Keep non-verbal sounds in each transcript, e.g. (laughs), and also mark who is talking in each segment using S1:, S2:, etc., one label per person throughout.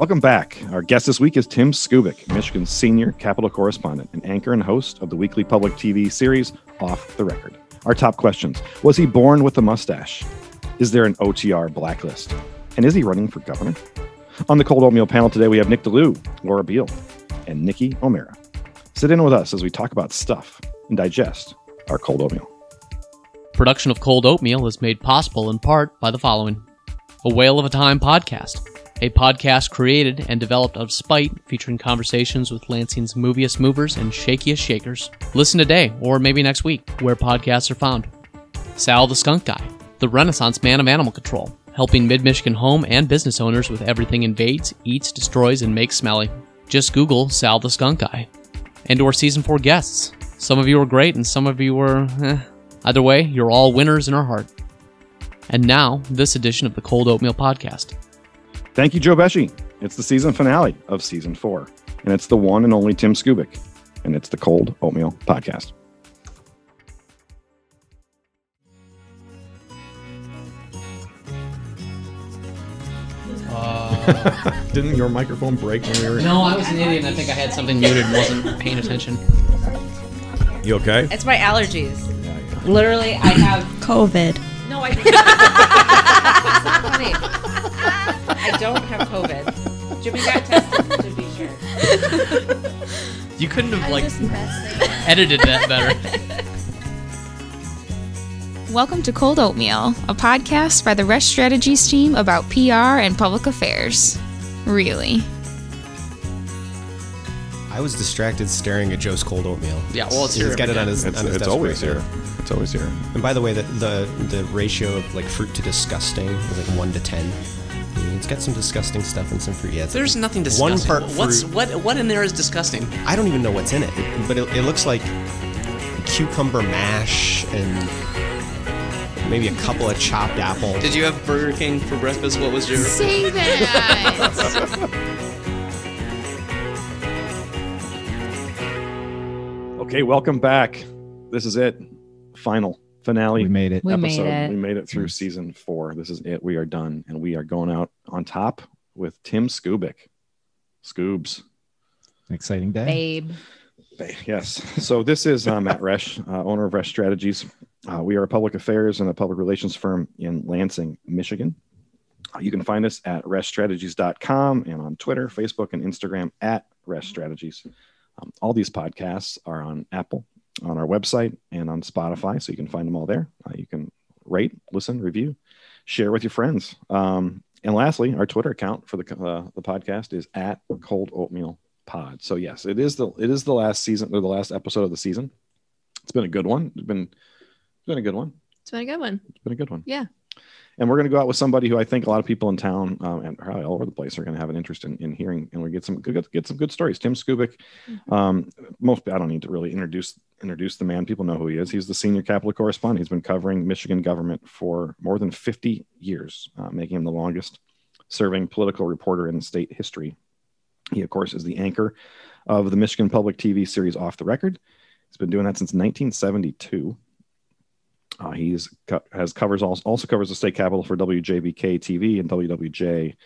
S1: Welcome back. Our guest this week is Tim Skubick, Michigan's senior Capitol correspondent and anchor and host of the weekly public TV series Off the Record. Our top questions Was he born with a mustache? Is there an OTR blacklist? And is he running for governor? On the Cold Oatmeal panel today, we have Nick De Leeuw, Laura Beal, and Nikki O'Mara. Sit in with us as we talk about stuff and digest our cold oatmeal.
S2: Production of Cold Oatmeal is made possible in part by the following A Whale of a Time podcast, a podcast created and developed out of spite, featuring conversations with Lansing's moviest movers and shakiest shakers. Listen today, or maybe next week, where podcasts are found. Sal the Skunk Guy, the Renaissance man of animal control, helping mid Michigan home and business owners with everything invades, eats, destroys, and makes smelly. Just Google Sal the Skunk Guy. And or season four guests. Some of you were great, and some of you were. Eh. Either way, you're all winners in our heart. And now, this edition of the Cold Oatmeal Podcast.
S1: Thank you, Joe Pesci. It's the season finale of season four, and it's the one and only Tim Skubick, and it's the Cold Oatmeal Podcast. Uh, (laughs) didn't your microphone break when we were?
S2: No, I was an idiot. and I think I had something muted and wasn't paying attention.
S1: You okay?
S3: It's my allergies. Literally, I have
S4: COVID.
S3: no. I. think It's (laughs) not funny. I don't have COVID. (laughs) Jimmy got tested to be sure.
S2: You couldn't have, like, edited that better. (laughs)
S4: Welcome to Cold Oatmeal, a podcast by the Resch Strategies team about PR and public affairs. Really.
S5: I was distracted staring at Joe's cold oatmeal.
S2: Yeah, well, it's
S5: He's
S2: here
S5: got it on his.
S1: It's,
S5: on his
S1: it's
S5: desk
S1: always
S5: right
S1: here.
S5: now.
S1: It's always here.
S5: And by the way, the, the the ratio of like fruit to disgusting is like one to ten. I mean, It's got some disgusting stuff and some fruit. Yeah, it's
S2: There's nothing disgusting.
S5: One
S2: disgusting.
S5: part
S2: What's
S5: fruit.
S2: what? What in there is disgusting?
S5: I don't even know what's in it, but it, it looks like cucumber mash and maybe a couple of chopped apple.
S2: Did you have Burger King for breakfast? What was your?
S4: Say that! (laughs)
S1: Okay, welcome back. This is it. Final finale.
S6: We made it.
S3: We made it.
S1: We made it through season four. This is it. We are done, and we are going out on top with Tim Skubick. Scoobs.
S6: An exciting day.
S3: Babe. Babe.
S1: Yes. So this is uh, Matt Resch, uh, owner of Resch Strategies. Uh, we are a public affairs and a public relations firm in Lansing, Michigan. Uh, you can find us at reschstrategies.com and on Twitter, Facebook, and Instagram at Resch Strategies. Um, all these podcasts are on Apple, on our website, and on Spotify, so you can find them all there. Uh, you can rate, listen, review, share with your friends. Um, and lastly, our Twitter account for the uh, the podcast is at Cold Oatmeal Pod. So yes, it is the it is the last season or the last episode of the season. It's been a good one. It's been it's been a good one.
S3: It's been a good one.
S1: It's been a good one.
S3: Yeah.
S1: And we're going to go out with somebody who I think a lot of people in town um, and probably all over the place are going to have an interest in, in hearing, and we get some good, get some good stories. Tim Skubick, um, most I don't need to really introduce introduce the man. People know who he is. He's the senior Capitol correspondent. He's been covering Michigan government for more than 50 years, uh, making him the longest serving political reporter in state history. He, of course, is the anchor of the Michigan Public TV series Off the Record. He's been doing that since 1972. Uh, he's has covers also, also covers the state capitol for WJBK TV and WWJ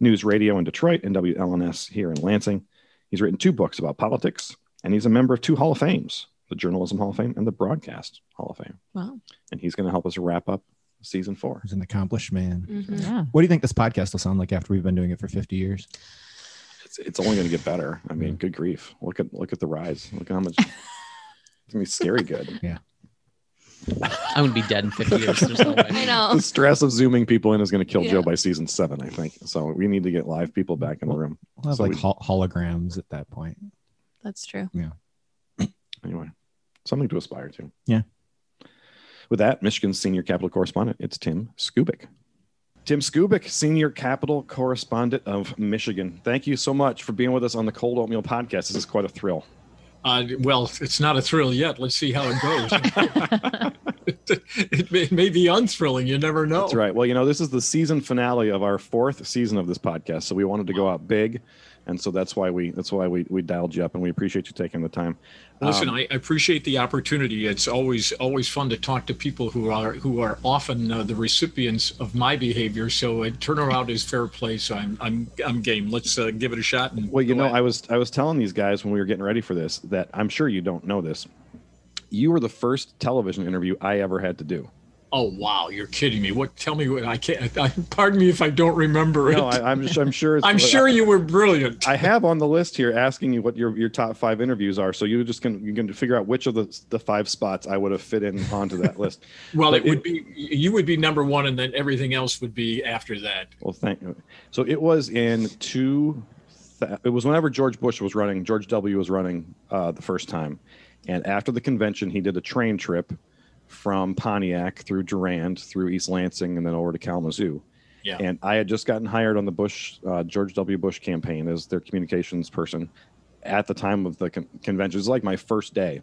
S1: News Radio in Detroit and WLNS here in Lansing. He's written two books about politics, and he's a member of two Hall of Fames: the Journalism Hall of Fame and the Broadcast Hall of Fame.
S3: Wow.
S1: And he's going to help us wrap up season four.
S6: He's an accomplished man.
S3: Mhm.
S4: yeah.
S6: What do you think this podcast will sound like after we've been doing it for 50 years?
S1: It's, it's only going to get better. I mean, good grief! Look at look at the rise. Look how much. (laughs) It's gonna be scary good. Yeah.
S2: I'm gonna be dead in 50 years. There's no (laughs) way.
S3: I know.
S1: The stress of zooming people in is going to kill
S3: Yeah.
S1: Joe by season seven, I think. So we need to get live people back in the room.
S6: We'll have
S1: So
S6: like
S1: we-
S6: holograms at that point.
S3: That's true. Yeah.
S1: Anyway, something to aspire to.
S6: Yeah.
S1: With that, Michigan's senior Capitol correspondent, it's Tim Skubick. Tim Skubick, senior Capitol correspondent of Michigan. Thank you so much for being with us on the Cold Oatmeal podcast. This is quite a thrill.
S7: Uh, well, it's not a thrill yet. Let's see how it goes. it, it, may, it may be unthrilling. You never know.
S1: That's right. Well, you know, this is the season finale of our fourth season of this podcast. So we wanted to go out big and so that's why we that's why we we dialed you up, and we appreciate you taking the time.
S7: Listen,
S1: Um,
S7: I appreciate the opportunity. It's always always fun to talk to people who are who are often uh, the recipients of my behavior. So uh, turnaround is fair play. So I'm I'm I'm game. Let's uh, give it a shot. And
S1: Well, you know,
S7: ahead.
S1: I was I was telling these guys when we were getting ready for this that I'm sure you don't know this. You were the first television interview I ever had to do.
S7: Oh wow, you're kidding me. What? Tell me what I can't. I, pardon me if I don't remember it.
S1: No, I, I'm I'm sure. It's,
S7: I'm sure you were brilliant.
S1: I have on the list here asking you what your, your top five interviews are, so you just can you can figure out which of the the five spots I would have fit in onto that list. (laughs)
S7: well,
S1: but
S7: it would be you would be number one, and then everything else would be after that.
S1: Well, thank you. So it was in two. It was whenever George Bush was running. George W. was running uh, the first time, and after the convention, he did a train trip from Pontiac through Durand, through East Lansing, and then over to Kalamazoo.
S7: Yeah.
S1: And I had just gotten hired on the Bush uh, George W. Bush campaign as their communications person at the time of the con- convention. It was like my first day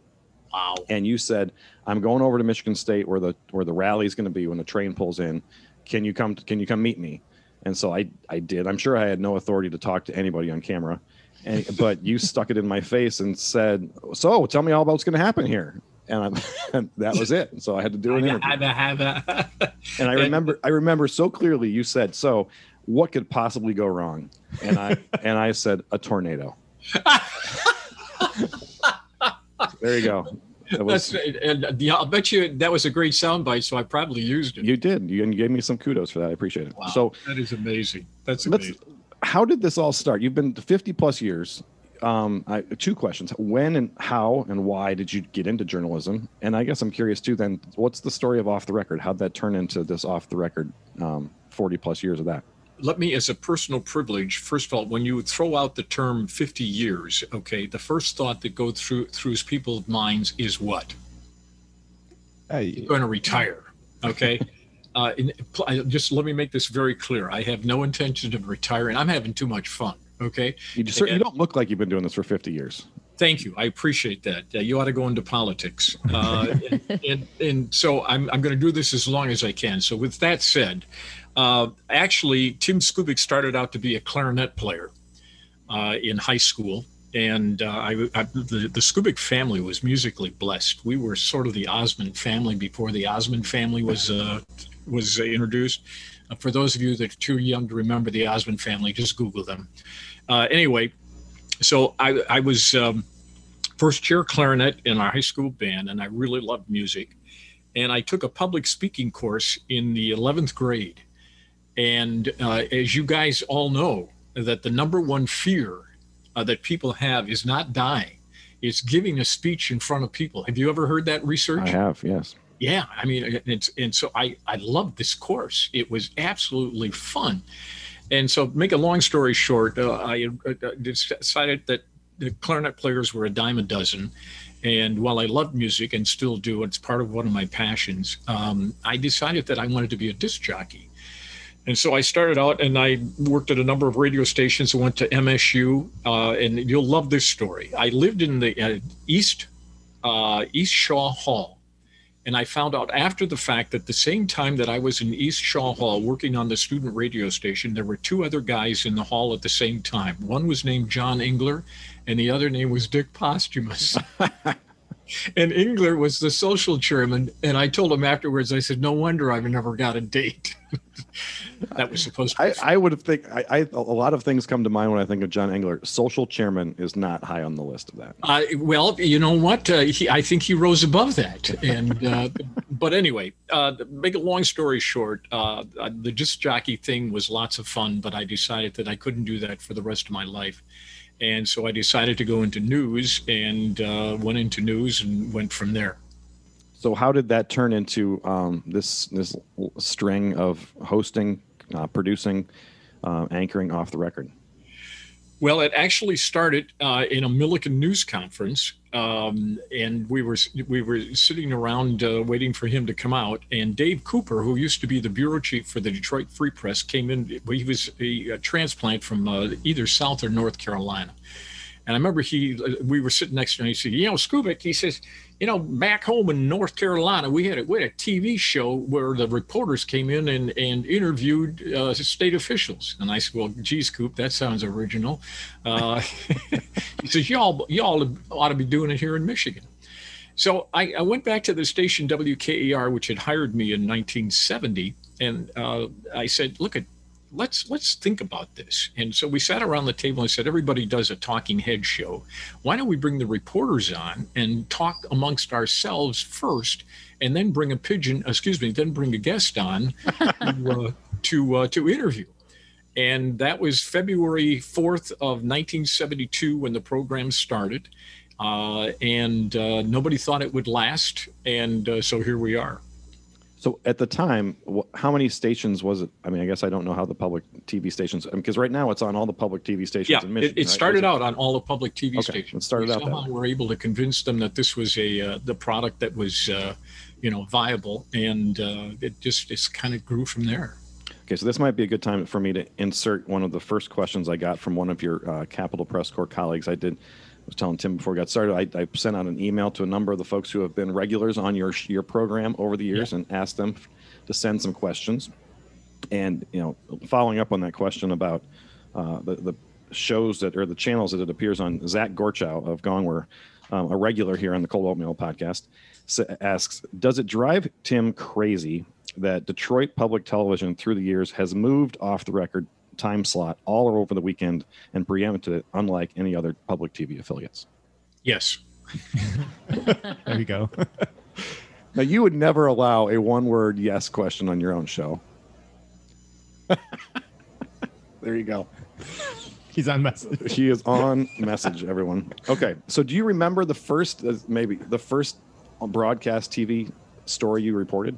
S7: Wow.
S1: and you said i'm going over to michigan state where the where the rally is going to be when the train pulls in can you come can you come meet me and so i i did i'm sure i had no authority to talk to anybody on camera and but you stuck it in my face and said so tell me all about what's going to happen here and, I, and (laughs) that was it so i had to do an interview (laughs) and i remember i remember so clearly you said so what could possibly go wrong and i (laughs) and i said a tornado there you go That was-
S7: That's and uh, yeah, I'll bet you that was a great soundbite, so I probably used it.
S1: You did. You, gave me some kudos for that. I appreciate it.
S7: Wow,
S1: So,
S7: that is amazing. That's amazing.
S1: How did this all start? You've been 50 plus years. Um, I, two questions: When and how and why did you get into journalism? And I guess I'm curious too. Then, what's the story of off the record? How'd that turn into this off the record? Um, 40 plus years of that.
S7: Let me, as a personal privilege, first of all, when you throw out the term 50 years, okay, the first thought that goes through through people's minds is what?
S6: Hey,
S7: going to retire. Okay. (laughs) Uh, in, pl- I- just let me make this very clear. I have no intention of retiring. I'm having too much fun. Okay.
S1: You, just, you don't look like you've been doing this for 50 years.
S7: Thank you. I appreciate that. Uh, you ought to go into politics. Uh, and, (laughs) and, and so I'm, I'm going to do this as long as I can. So, with that said, uh, actually, Tim Skubick started out to be a clarinet player uh, in high school. And uh, I, I, the, the Skubick family was musically blessed. We were sort of the Osmond family before the Osmond family was uh, was uh, introduced. Uh, for those of you that are too young to remember the Osmond family, just Google them. Uh, anyway, so I, I was um, first chair clarinet in our high school band, and I really loved music. And I took a public speaking course in the 11th grade. And uh, as you guys all know, that the number one fear uh, that people have is not dying; it's giving a speech in front of people. Have you ever heard that research?
S1: I have, yes.
S7: Yeah i mean it's and so i i loved this course it was absolutely fun and so make a long story short uh, i uh, decided that the clarinet players were a dime a dozen and while i loved music and still do it's part of one of my passions um, i decided that i wanted to be a disc jockey and so I started out and I worked at a number of radio stations. I went to MSU, uh, and you'll love this story. I lived in the uh, East uh, East Shaw Hall, and I found out after the fact that the same time that I was in East Shaw Hall working on the student radio station, there were two other guys in the hall at the same time. One was named John Engler, and the other name was Dick Posthumus. (laughs) and Engler was the social chairman. And I told him afterwards, I said, "No wonder I've never got a date." (laughs) that was supposed to.
S1: I,
S7: Be
S1: I would have think I, I a lot of things come to mind when I think of John Engler. Social chairman is not high on the list of that.
S7: Uh, well, you know what? Uh, he, I think he rose above that. And uh, (laughs) but anyway, uh, make a long story short, uh, the disc jockey thing was lots of fun, but I decided that I couldn't do that for the rest of my life, and so I decided to go into news and uh, went into news and went from there.
S1: So how did that turn into um, this this string of hosting, uh, producing, uh, anchoring off the record?
S7: Well, it actually started uh, in a Milliken news conference, um, and we were we were sitting around uh, waiting for him to come out. And Dave Cooper, who used to be the bureau chief for the Detroit Free Press, came in. He was a, a transplant from uh, either South or North Carolina, And I remember he, we were sitting next to him. He said, "You know, Skubick," he says, "You know, back home in North Carolina, we had a, we had a TV show where the reporters came in and and interviewed uh, state officials." And I said, "Well, geez, Coop, that sounds original." Uh, (laughs) he says, "Y'all y'all ought to be doing it here in Michigan." So I, I, went back to the station WKAR, which had hired me in 1970, and uh, I said, "Look at." Let's let's think about this. And so we sat around the table and said, everybody does a talking head show. Why don't we bring the reporters on and talk amongst ourselves first, and then bring a pigeon, excuse me, then bring a guest on to uh, (laughs) to, uh, to interview and that was February 4th of 1972 when the program started. Uh, and uh, nobody thought it would last, and uh, so here we are.
S1: So at the time, how many stations was it? I mean, I guess I don't know how the public TV stations, because right now it's on all the public TV stations
S7: yeah,
S1: in Michigan.
S7: It, it started right? out on all the public TV
S1: okay,
S7: stations.
S1: It started
S7: we
S1: out
S7: somehow
S1: that
S7: were able to convince them that this was a uh, the product that was, uh, you know, viable, and uh, it just it's kind of grew from there.
S1: Okay, so this might be a good time for me to insert one of the first questions I got from one of your uh, Capitol Press Corps colleagues. I did was telling Tim before we got started, I, I, sent out an email to a number of the folks who have been regulars on your your program over the years yeah. and asked them to send some questions. And you know, following up on that question about uh, the the shows that or the channels that it appears on, Zach Gorchow of Gongwer, um, a regular here on the Cold Oatmeal podcast, asks, "Does it drive Tim crazy that Detroit Public Television through the years has moved off the record time slot all over the weekend and preempted it, unlike any other public TV affiliates.
S7: Yes. (laughs)
S6: there you go. (laughs)
S1: now, you would never allow a one word yes question on your own show. (laughs) there you go.
S6: He's on message.
S1: He is on message, everyone. Okay. So, do you remember the first, uh, maybe the first broadcast TV story you reported?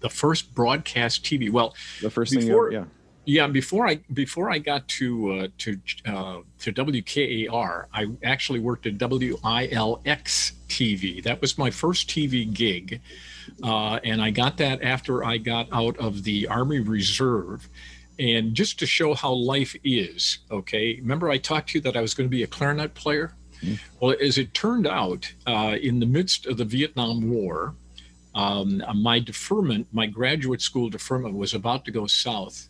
S7: The first broadcast TV. Well,
S1: the first before, thing, you, yeah
S7: yeah, before I before I got to uh, to uh, to WKAR, I actually worked at WILX TV. That was my first TV gig, uh, and I got that after I got out of the Army Reserve. And just to show how life is, okay. Remember, I talked to you that I was going to be a clarinet player. Mm-hmm. Well, as it turned out, uh, in the midst of the Vietnam War, um, my deferment, my graduate school deferment, was about to go south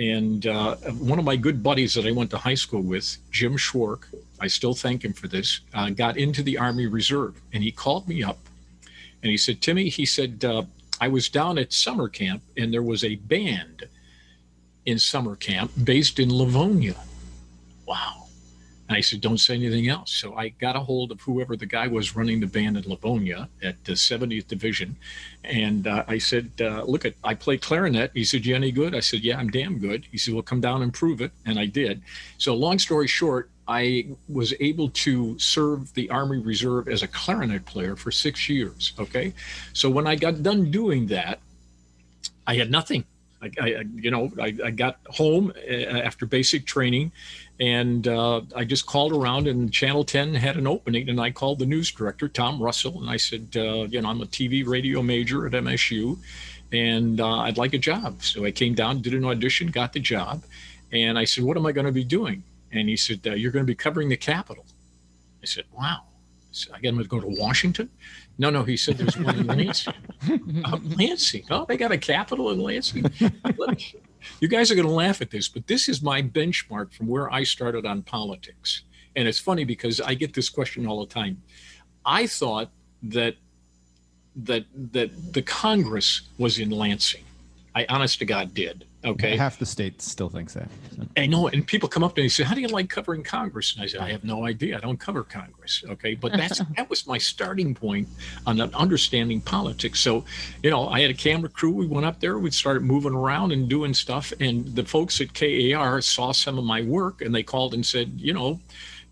S7: and uh, one of my good buddies that I went to high school with, Jim Schwark, I still thank him for this, uh, got into the Army Reserve. And he called me up and he said, Timmy, he said, uh, I was down at summer camp and there was a band in summer camp based in Livonia. Wow. And I said, don't say anything else. So I got a hold of whoever the guy was running the band in Livonia at the 70th Division. And uh, I said, uh, look, at, I play clarinet. He said, you any good? I said, yeah, I'm damn good. He said, well, come down and prove it. And I did. So long story short, I was able to serve the Army Reserve as a clarinet player for six years. Okay. So when I got done doing that, I had nothing. I, I, you know, I, I, got home uh, after basic training, and uh, I just called around, and Channel 10 had an opening, and I called the news director, Tom Russell, and I said, uh, you know, I'm a TV radio major at MSU, and uh, I'd like a job. So I came down, did an audition, got the job, and I said, what am I going to be doing? And he said, uh, you're going to be covering the Capitol. I said, wow. So I got him to go to Washington. No, no, he said there's one in Lansing. (laughs) uh, Lansing. Oh, they got a capital in Lansing. You guys are going to laugh at this, but this is my benchmark from where I started on politics. And it's funny because I get this question all the time. I thought that that that the Congress was in Lansing. I honest to God did. Okay.
S6: Half the state still thinks that.
S7: So. I know. And people come up to me and say, How do you like covering Congress? And I said, I have no idea. I don't cover Congress. Okay. But that's (laughs) that was my starting point on understanding politics. So, you know, I had a camera crew. We went up there, we started moving around and doing stuff. And the folks at KAR saw some of my work and they called and said, you know,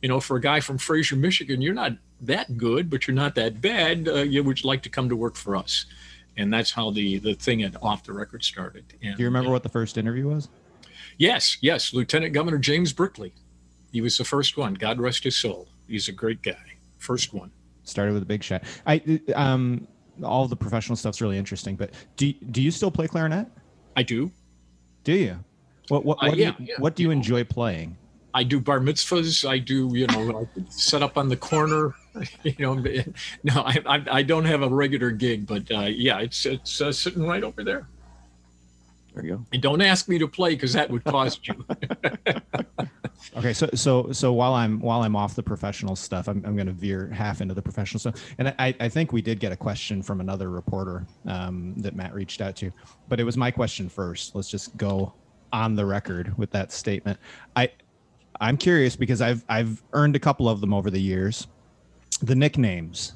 S7: you know, for a guy from Fraser, Michigan, you're not that good, but you're not that bad. Uh, you would like to come to work for us and that's how the the thing at off the record started. And,
S6: Do you remember what the first interview was?
S7: Yes, yes, Lieutenant Governor James Brickley. He was the first one. God rest his soul. He's a great guy. First one.
S6: Started with a big shot. I um all the professional stuff's really interesting, but do do you still play clarinet?
S7: I do.
S6: Do you? What what,
S7: uh, yeah,
S6: do you,
S7: yeah.
S6: what do you enjoy playing?
S7: I do bar mitzvahs. I do, you know, set up on the corner. (laughs) You know, no, I, I, I don't have a regular gig, but uh, yeah, it's it's uh, sitting right over there.
S1: There you go.
S7: And don't ask me to play because that would cost you. (laughs)
S6: Okay, so so so while I'm while I'm off the professional stuff, I'm I'm going to veer half into the professional stuff, and I I think we did get a question from another reporter um, that Matt reached out to, but it was my question first. Let's just go on the record with that statement. I I'm curious because I've I've earned a couple of them over the years. The nicknames.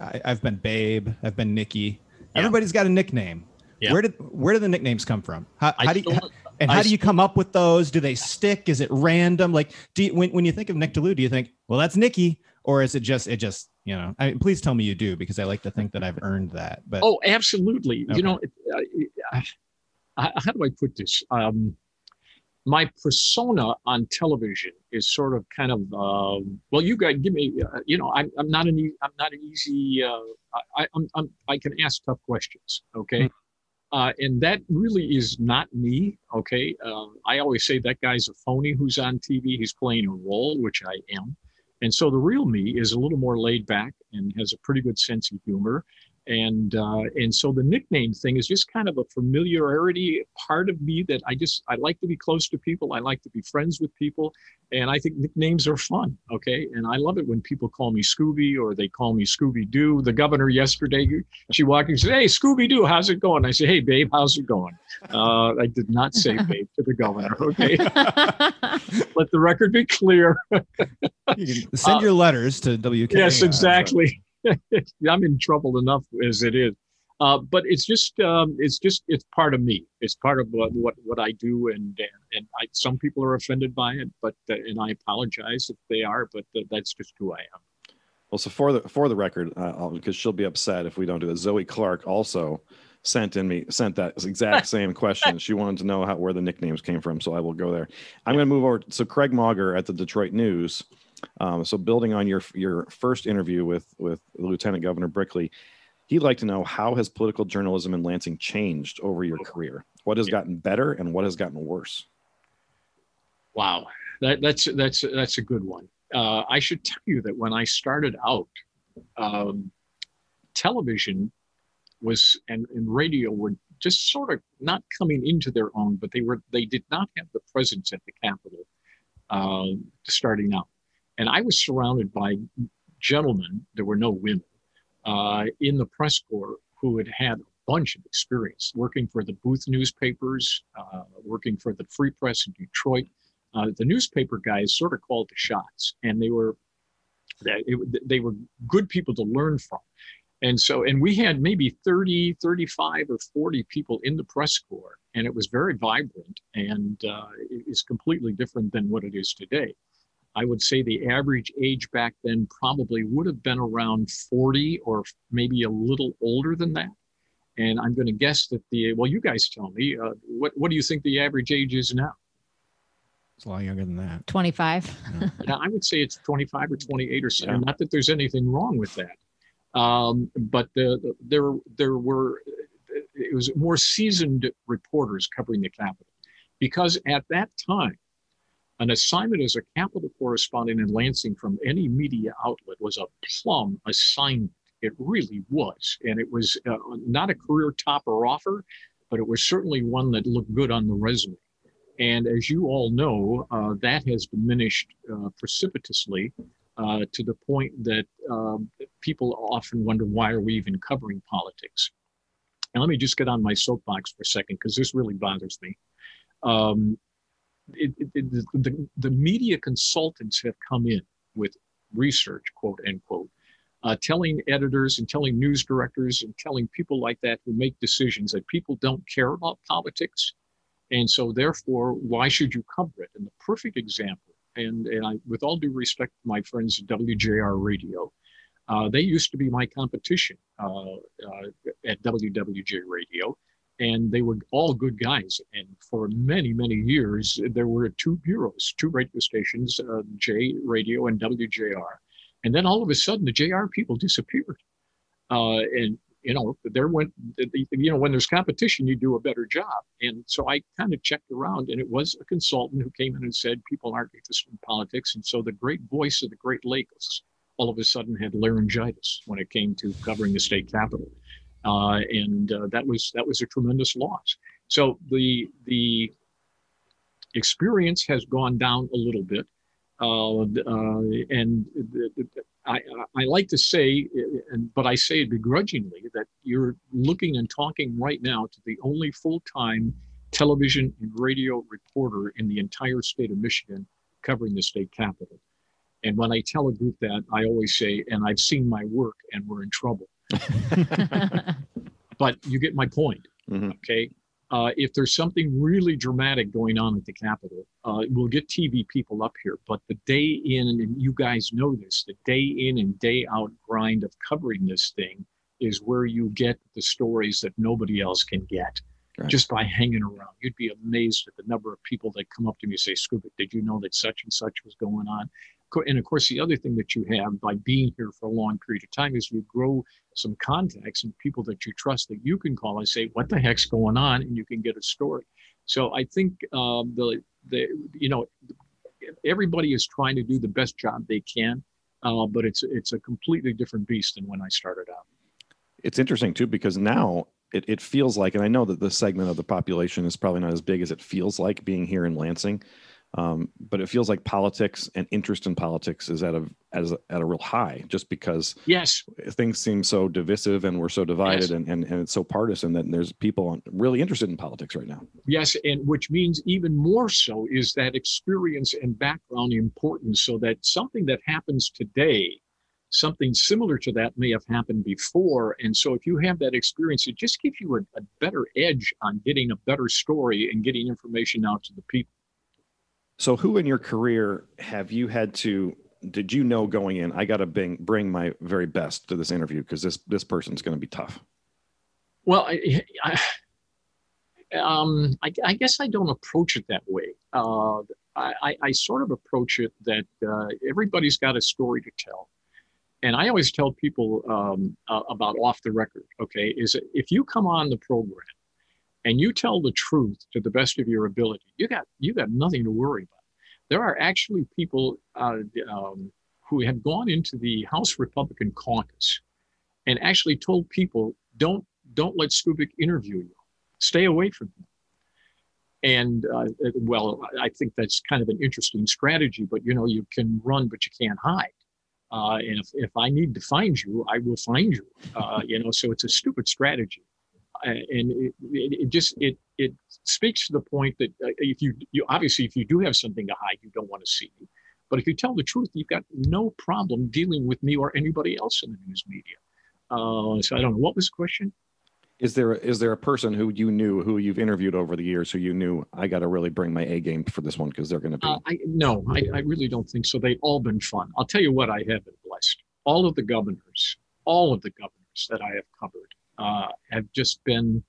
S6: I, I've been Babe. I've been Nikki.
S7: Yeah.
S6: Everybody's got a nickname.
S7: Yeah.
S6: Where did where do the nicknames come from? How, how do you,
S7: still-
S6: and
S7: I
S6: how do you come up with those? Do they stick? Is it random? Like, do you, when when you think of Nick De Leeuw, do you think, well, that's Nikki, or is it just it just you know? I mean, please tell me you do because I like to think that I've earned that. But
S7: Oh, absolutely.
S6: Okay.
S7: You know, it, uh, uh, how do I put this? Um, my persona on television is sort of kind of um, well. You guys give me. Uh, you know, I'm, I'm not an e- I'm not an easy. Uh, I, I'm, I'm I can ask tough questions. Okay. Uh, and that really is not me. Okay. Um, I always say that guy's a phony who's on TV. He's playing a role, which I am. And so the real me is a little more laid back and has a pretty good sense of humor. And uh, and so the nickname thing is just kind of a familiarity part of me that I just I like to be close to people. I like to be friends with people, and I think nicknames are fun. Okay, and I love it when people call me Scooby or they call me Scooby Doo. The governor yesterday, she walked in and said, "Hey, Scooby Doo, how's it going?" I said, "Hey, babe, how's it going?" Uh, I did not say (laughs) babe to the governor. Okay, (laughs) let the record be clear.
S6: you can send your letters to WK.
S7: Yes,
S6: uh,
S7: exactly. (laughs) I'm in trouble enough as it is. Uh, but it's just, um, it's just, it's part of me. It's part of what what, what I do, and and, I, some people are offended by it, but uh, and I apologize if they are, but uh, that's just who I am.
S1: Well, so for the for the record, uh, because she'll be upset if we don't do this. Zoe Clark also sent in me sent that exact (laughs) same question. She wanted to know how where the nicknames came from, so I will go there. I'm going to move over. So Craig Mauger at the Detroit News. Um, so building on your your first interview with with Lieutenant Governor Brickley, he'd like to know how has political journalism in Lansing changed over your career? What has gotten better and what has gotten worse?
S7: Wow, that, that's that's that's a good one. Uh, I should tell you that when I started out, um, television was and, and radio were just sort of not coming into their own, but they were they did not have the presence at the Capitol uh, starting out, and I was surrounded by gentlemen. There were no women uh, in the press corps who had had a bunch of experience working for the Booth newspapers, uh, working for the Free Press in Detroit uh, the newspaper guys sort of called the shots and they were they, were good people to learn from and so and we had maybe 30 35 or 40 people in the press corps and it was very vibrant and uh, it is completely different than what it is today i would say the average age back then probably would have been around 40 or maybe a little older than that and i'm going to guess that the well you guys tell me uh, what, what do you think the average age is now
S6: It's a lot younger than that.
S8: 25.
S7: Yeah, I would say it's 25 or 28 or so.
S1: Yeah.
S7: Not that there's anything wrong with that, um, but the, the, there there were it was more seasoned reporters covering the Capitol, because at that time, an assignment as a Capitol correspondent in Lansing from any media outlet was a plum assignment. It really was, and it was uh, not a career topper offer, but it was certainly one that looked good on the resume. And as you all know, uh, that has diminished uh, precipitously uh, to the point that um, people often wonder why are we even covering politics? And let me just get on my soapbox for a second because this really bothers me. Um, it, it, it- the, the media consultants have come in with research, quote unquote, uh, telling editors and telling news directors and telling people like that who make decisions that people don't care about politics. And so, therefore, why should you cover it? And the perfect example, and, and I, with all due respect to my friends at WJR Radio, uh, they used to be my competition uh, uh, at WWJ Radio, and they were all good guys. And for many, many years, there were two bureaus, two radio stations, uh, J Radio and WJR. And then all of a sudden, the JR people disappeared. Uh, and you know, there went, you know, when there's competition, you do a better job. And so I kind of checked around, and it was a consultant who came in and said people aren't interested in politics. And so the great voice of the Great Lakes all of a sudden had laryngitis when it came to covering the state capitol, and uh, that was that was a tremendous loss. So the the experience has gone down a little bit. Uh, uh, and I, I like to say, and but I say it begrudgingly, that you're looking and talking right now to the only full-time television and radio reporter in the entire state of Michigan covering the state capitol. And when I tell a group that, I always say, and I've seen my work and we're in trouble. (laughs) but you get my point. Mm-hmm. Okay. Uh, if there's something really dramatic going on at the Capitol, uh, we'll get TV people up here. But the day in, and you guys know this, the day in and day out grind of covering this thing is where you get the stories that nobody else can get. Right. Just by hanging around, you'd be amazed at the number of people that come up to me and say, "Scuba, did you know that such and such was going on?" And of course, the other thing that you have by being here for a long period of time is you grow some contacts and people that you trust that you can call and say, "What the heck's going on?" and you can get a story. So I think um, the the you know everybody is trying to do the best job they can, uh, but it's it's a completely different beast than when I started out.
S1: It's interesting too because now it, it feels like, and I know that this segment of the population is probably not as big as it feels like being here in Lansing. Um, but it feels like politics and interest in politics is at a as a, at a real high, just because
S7: yes
S1: things seem so divisive and we're so divided yes. and, and and it's so partisan that there's people really interested in politics right now.
S7: Yes, and which means even more so is that experience and background important, so that something that happens today something similar to that may have happened before. And so if you have that experience, it just gives you a, a, better edge on getting a better story and getting information out to the people.
S1: So, who in your career have you had to? Did you know going in? I got to bring bring my very best to this interview because this this person's going to be tough.
S7: Well, I, I um, I, I, guess I don't approach it that way. Uh, I, I, sort of approach it that uh, everybody's got a story to tell. And I always tell people um, uh, about off the record, okay, is if you come on the program and you tell the truth to the best of your ability, you got you got nothing to worry about. There are actually people uh, um, who have gone into the House Republican caucus and actually told people, "Don't don't let Skubick interview you. Stay away from him." And uh, well, I think that's kind of an interesting strategy. But you know, you can run, but you can't hide. Uh, and if, if I need to find you, I will find you. Uh, you know, so it's a stupid strategy and it, it, it, just it it speaks to the point that uh, if you you obviously if you do have something to hide, you don't want to see me. But if you tell the truth, you've got no problem dealing with me or anybody else in the news media. Uh, so I don't know what was the question.
S1: Is there is there a person who you knew who you've interviewed over the years who you knew I got to really bring my A game for this one because they're going to be?
S7: Uh, I, no, I, I really don't think so. They've all been fun. I'll tell you what I have been blessed. All of the governors, all of the governors that I have covered uh, have just been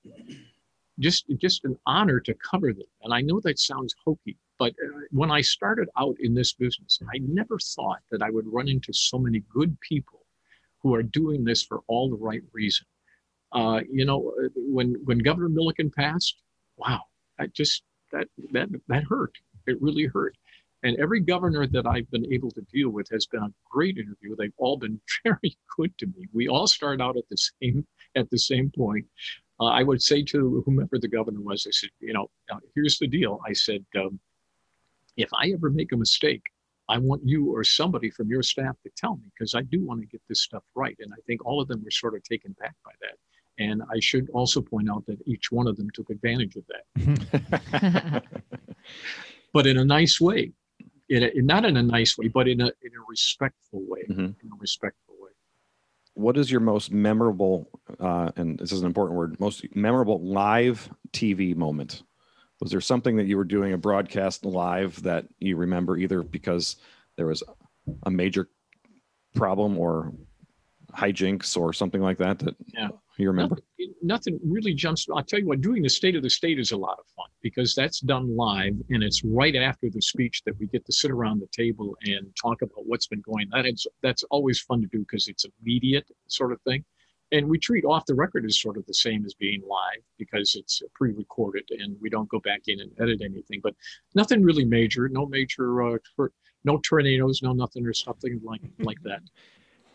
S7: just just an honor to cover them. And I know that sounds hokey, but uh, when I started out in this business, I never thought that I would run into so many good people who are doing this for all the right reason. Uh, you know, uh, when when Governor Milliken passed, wow, that just that that that hurt. It really hurt. And every governor that I've been able to deal with has been a great interview. They've all been (laughs) very good to me. We all start out at the same at the same point. Uh, I would say to whomever the governor was, I said, you know, uh, here's the deal. I said, um, if I ever make a mistake, I want you or somebody from your staff to tell me because I do want to get this stuff right. And I think all of them were sort of taken back by that. And I should also point out that each one of them took advantage of that. (laughs) but in a nice way in, a, not in a nice way, but in a in a respectful way. Mm-hmm. In a respectful way.
S1: What is your most memorable, uh, and this is an important word, most memorable live TV moment? Was there something that you were doing a broadcast live that you remember either because there was a major problem or hijinks or something like that that yeah. You remember?
S7: Nothing, nothing, really jumps. I'll tell you what, doing the State of the State is a lot of fun because that's done live and it's right after the speech that we get to sit around the table and talk about what's been going on. That's, that's always fun to do because it's immediate sort of thing. and we treat off the record as sort of the same as being live because it's pre-recorded and we don't go back in and edit anything. But nothing really major, no major, uh, no tornadoes, no nothing or something like like that. (laughs)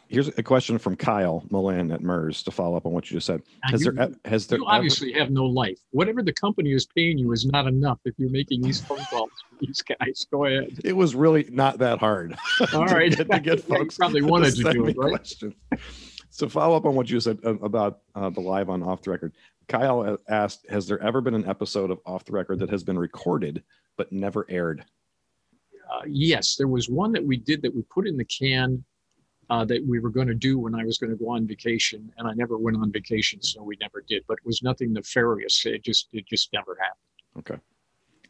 S1: Here's a question from Kyle Melinn at MIRS to follow up on what you just said.
S7: Now,
S1: Has
S7: you-
S1: there has there
S7: You
S1: ever-
S7: obviously have no life. Whatever the company is paying you is not enough if you're making these phone calls for these guys. Go ahead.
S1: it was really not that hard. (laughs)
S7: All
S1: to
S7: right.
S1: get, to get
S7: Yeah, (laughs) you
S1: folks
S7: probably wanted to
S1: send
S7: do
S1: me
S7: it, right?
S1: questions. So follow up on what you said uh, about uh, the live on off the record. Kyle uh, asked, "Has there ever been an episode of off the record that has been recorded but never aired?"
S7: Uh, yes, there was one that we did that we put in the can uh, that we were going to do when I was going to go on vacation, and I never went on vacation, so we never did. But it was nothing nefarious. It just it just never happened.
S1: Okay.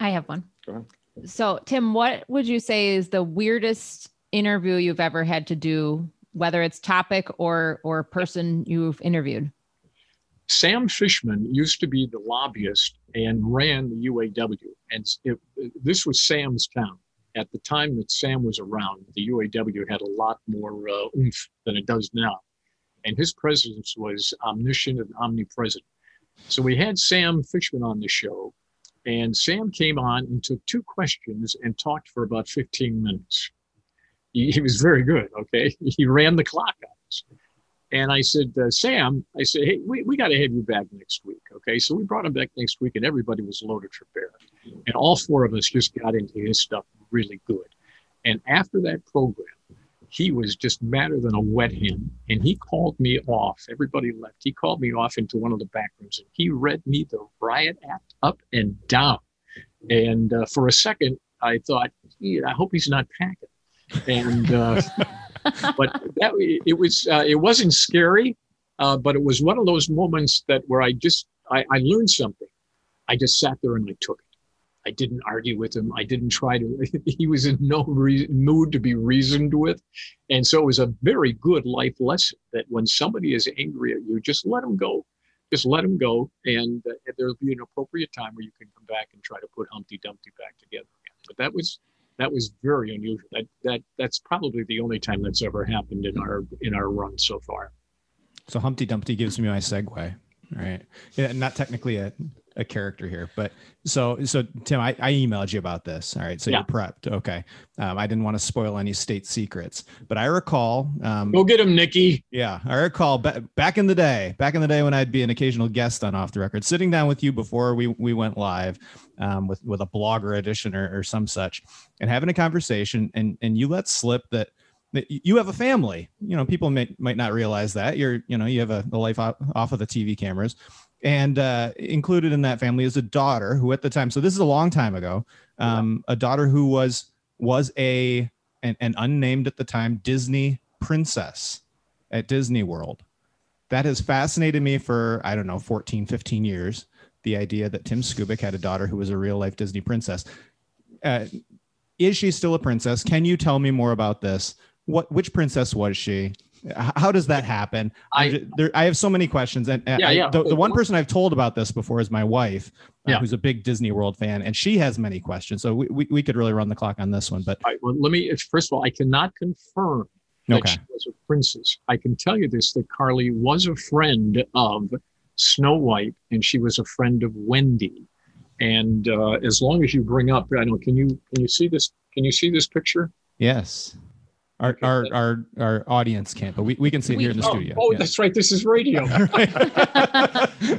S8: I have one.
S1: Go ahead.
S8: So, Tim, what would you say is the weirdest interview you've ever had to do, whether it's topic or or person you've interviewed?
S7: Sam Fishman used to be the lobbyist and ran the UAW, and it, this was Sam's town. At the time that Sam was around, the UAW had a lot more uh, oomph than it does now, and his presence was omniscient and omnipresent. So we had Sam Fishman on the show, and Sam came on and took two questions and talked for about 15 minutes. He, he was very good. Okay, (laughs) he ran the clock on us. And I said, uh, Sam, I said, hey, we, we got to have you back next week. Okay. So we brought him back next week, and everybody was loaded for bear. And all four of us just got into his stuff really good. And after that program, he was just madder than a wet hen. And he called me off. Everybody left. He called me off into one of the back rooms and he read me the riot act up and down. And uh, for a second, I thought, I hope he's not packing. And, uh, (laughs) but that it was uh, it wasn't scary, uh, but it was one of those moments that where I just I, I learned something. I just sat there and I took it. I didn't argue with him. I didn't try to. (laughs) he was in no mood to be reasoned with, and so it was a very good life lesson that when somebody is angry at you, just let them go. Just let them go, and uh, there'll be an appropriate time where you can come back and try to put Humpty Dumpty back together. But that was that was very unusual. That that that's probably the only time that's ever happened in our in our run so far.
S6: So Humpty Dumpty gives me my segue, right? Yeah, not technically a, a character here, but so so Tim, I, I emailed you about this. All right, so
S7: Yeah.
S6: you're prepped. Okay, um, I didn't want to spoil any state secrets, but I recall, um,
S7: Go get him, Nikki.
S6: yeah, I recall ba- back in the day, back in the day when I'd be an occasional guest on Off the Record, sitting down with you before we we went live, um, with with a blogger edition or, or some such, and having a conversation, and and you let slip that you have a family. You know, people may, might not realize that you're, you know, you have a, a life off, off of the TV cameras, and uh, included in that family is a daughter who, at the time, so this is a long time ago, um, a daughter who was was a an, an unnamed at the time Disney princess at Disney World. That has fascinated me for I don't know 14, 15 years. The idea that Tim Skubick had a daughter who was a real life Disney princess. Uh, is she still a princess? Can you tell me more about this? What which princess was she? How does that happen?
S7: I-
S6: I'm there, I have so many questions, and and
S7: Yeah,
S6: I-
S7: yeah.
S6: The, the one person I've told about this before is my wife, uh,
S7: Yeah.
S6: who's a big Disney World fan, and she has many questions. So we, we, we could really run the clock on this one. But
S7: right, well, let me. First of all, I cannot confirm that
S6: okay,
S7: she was a princess. I can tell you this: that Carly was a friend of Snow White, and she was a friend of Wendy. And uh, as long as you bring up, I don't. Can you can you see this? Can you see this picture?
S6: yes. Our, our, our, our audience can't, but we, we can see it here in the
S7: oh,
S6: studio.
S7: oh,
S6: Yeah.
S7: that's right. This is radio. (laughs) (laughs)